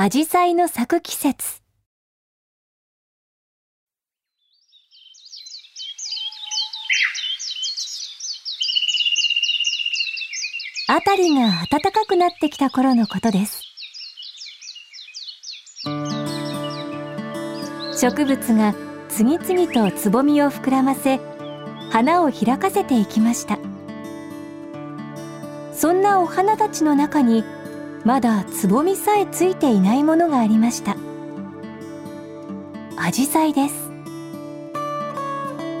アジサイの咲く季節。あたりが暖かくなってきた頃のことです。植物が次々とつぼみを膨らませ花を開かせていきました。そんなお花たちの中にまだつぼみさえついていないものがありました。アジサイです。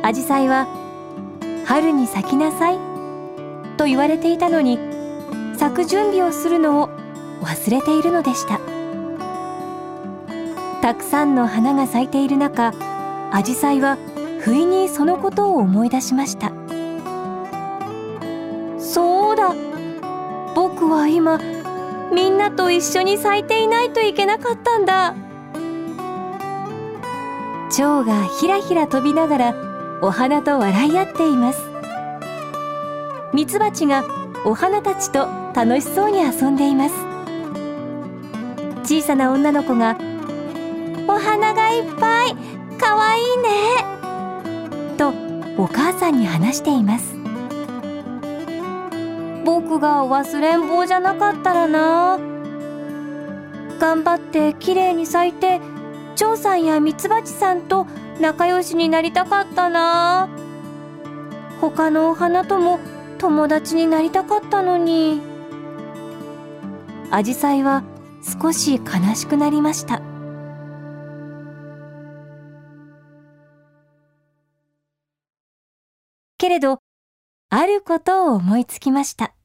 アジサイは春に咲きなさいと言われていたのに咲く準備をするのを忘れているのでした。たくさんの花が咲いている中アジサイは不意にそのことを思い出しました。そうだ僕は今みんなと一緒に咲いていないといけなかったんだ。蝶がひらひら飛びながらお花と笑い合っています。ミツバチがお花たちと楽しそうに遊んでいます。小さな女の子がお花がいっぱいかわいいねとお母さんに話しています。僕が忘れん坊じゃなかったらな。頑張ってきれいに咲いて蝶さんやミツバチさんと仲良しになりたかったな。他のお花とも友達になりたかったのに。アジサイは少し悲しくなりました。けれどあることを思いつきました。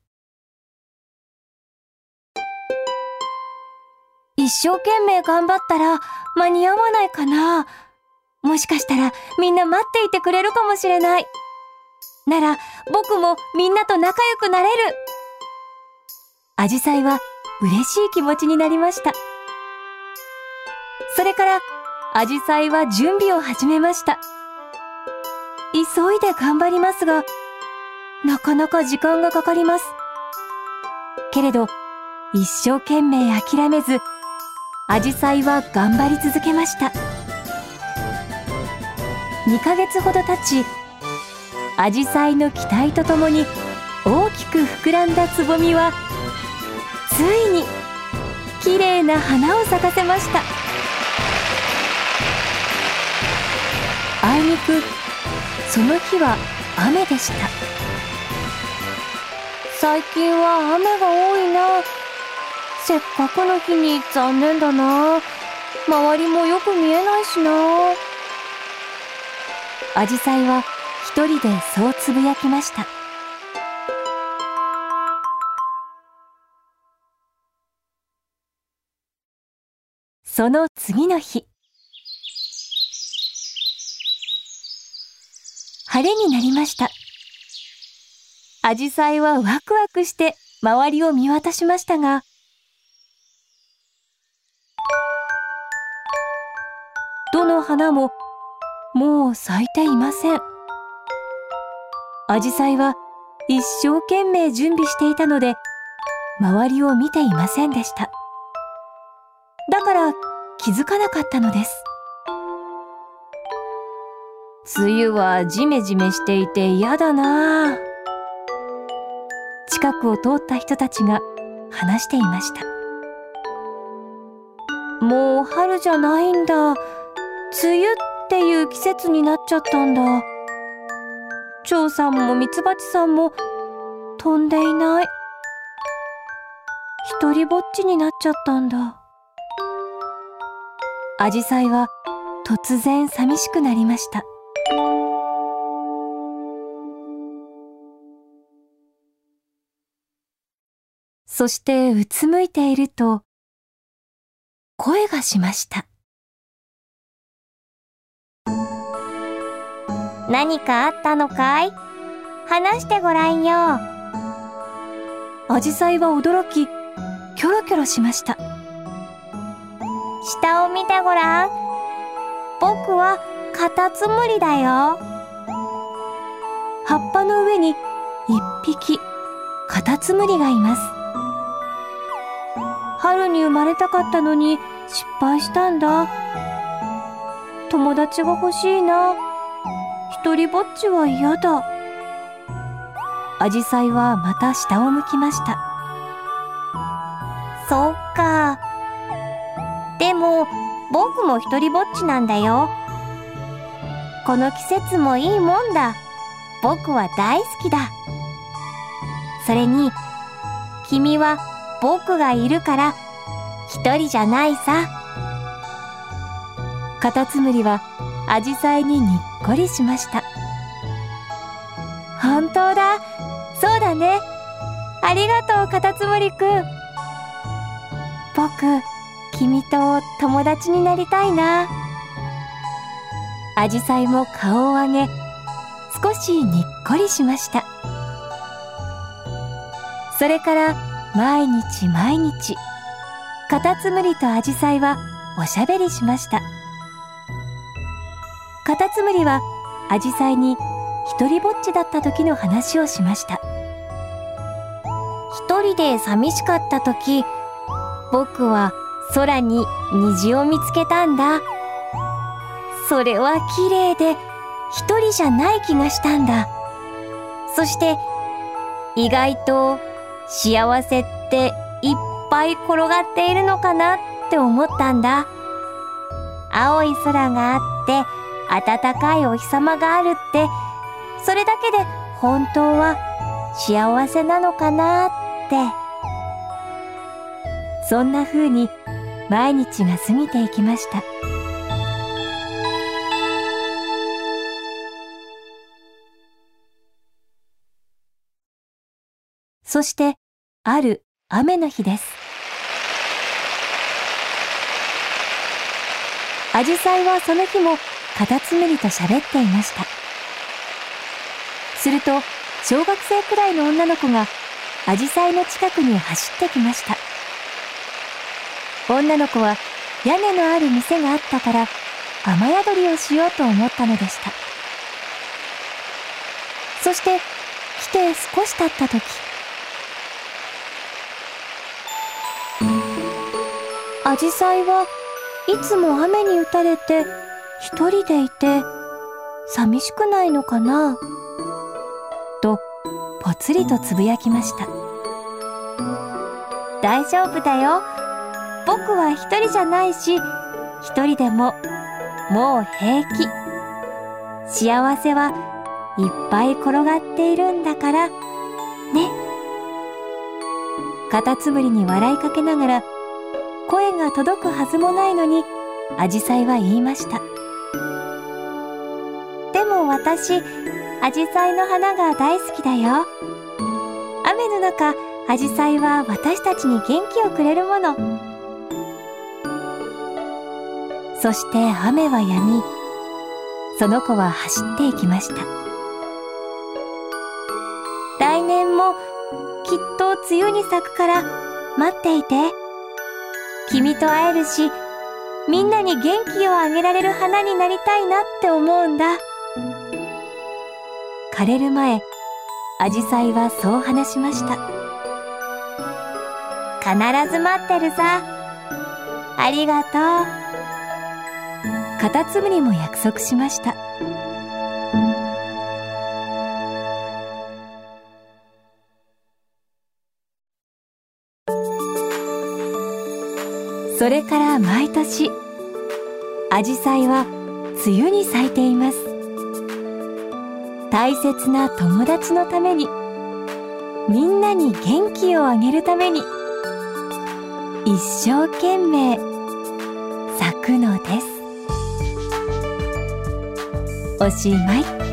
生懸命頑張ったら間に合わないかなもしかしたらみんな待っていてくれるかもしれない。なら僕もみんなと仲良くなれる。アジサイは嬉しい気持ちになりました。それからアジサイは準備を始めました。急いで頑張りますが、なかなか時間がかかります。けれど、一生懸命諦めず、アジサイは頑張り続けました。2ヶ月ほど経ちアジサイの期待とともに大きく膨らんだつぼみはついに綺麗な花を咲かせました。あいにくその日は雨でした。最近は雨が多いな。せっかくの日に残念だな。周りもよく見えないしな。アジサイは一人でそうつぶやきました。その次の日。晴れになりました。アジサイはワクワクして周りを見渡しましたが花ももう咲いていません。アジサイは一生懸命準備していたので、周りを見ていませんでした。だから気づかなかったのです。梅雨はジメジメしていて嫌だな近くを通った人たちが話していました。もう春じゃないんだ。梅雨っていう季節になっちゃったんだ。蝶さんもミツバチさんも飛んでいない。一人ぼっちになっちゃったんだ。アジサイは突然寂しくなりました。そしてうつむいていると声がしました。何かあったのかい？話してごらんよ。アジサイは驚き、キョロキョロしました。下を見てごらん。僕はカタツムリだよ。葉っぱの上に一匹カタツムリがいます。春に生まれたかったのに失敗したんだ友達が欲しいな一人ぼっちは嫌だ。アジサイはまた下を向きました。そっか。でも僕も一人ぼっちなんだよ。この季節もいいもんだ。僕は大好きだ。それに君は僕がいるから一人じゃないさ。カタツムリはアジサイににっこりしました。本当だ。そうだね。ありがとうカタツムリくん。僕君と友達になりたいな。アジサイも顔を上げ少しにっこりしました。それから毎日毎日カタツムリとアジサイはおしゃべりしました。カタツムリはアジサイに一人ぼっちだった時の話をしました。一人で寂しかった時僕は空に虹を見つけたんだ。それは綺麗で一人じゃない気がしたんだ。そして意外と幸せっていっぱい転がっているのかなって思ったんだ。青い空があって暖かいお日様があるってそれだけで本当は幸せなのかなって。そんな風に毎日が過ぎていきました。そしてある雨の日です。アジサイはその日もカタツムリと喋っていました。すると小学生くらいの女の子がアジサイの近くに走ってきました。女の子は屋根のある店があったから雨宿りをしようと思ったのでした。そして来て少し経った時アジサイはいつも雨に打たれて一人でいて寂しくないのかな？とぽつりとつぶやきました。大丈夫だよ。僕は一人じゃないし一人でももう平気。幸せはいっぱい転がっているんだから。ね。カタツムリに笑いかけながら声が届くはずもないのにアジサイは言いました。でも私アジサイの花が大好きだよ。雨の中アジサイは私たちに元気をくれるもの。そして雨は止みその子は走っていきました。来年もきっと梅雨に咲くから待っていて。君と会えるしみんなに元気をあげられる花になりたいなって思うんだ。枯れる前アジサイはそう話しました。必ず待ってるさ。ありがとう。カタツムリも約束しました。それから毎年アジサイは梅雨に咲いています。大切な友達のために。みんなに元気をあげるために。一生懸命。咲くのです。おしまい。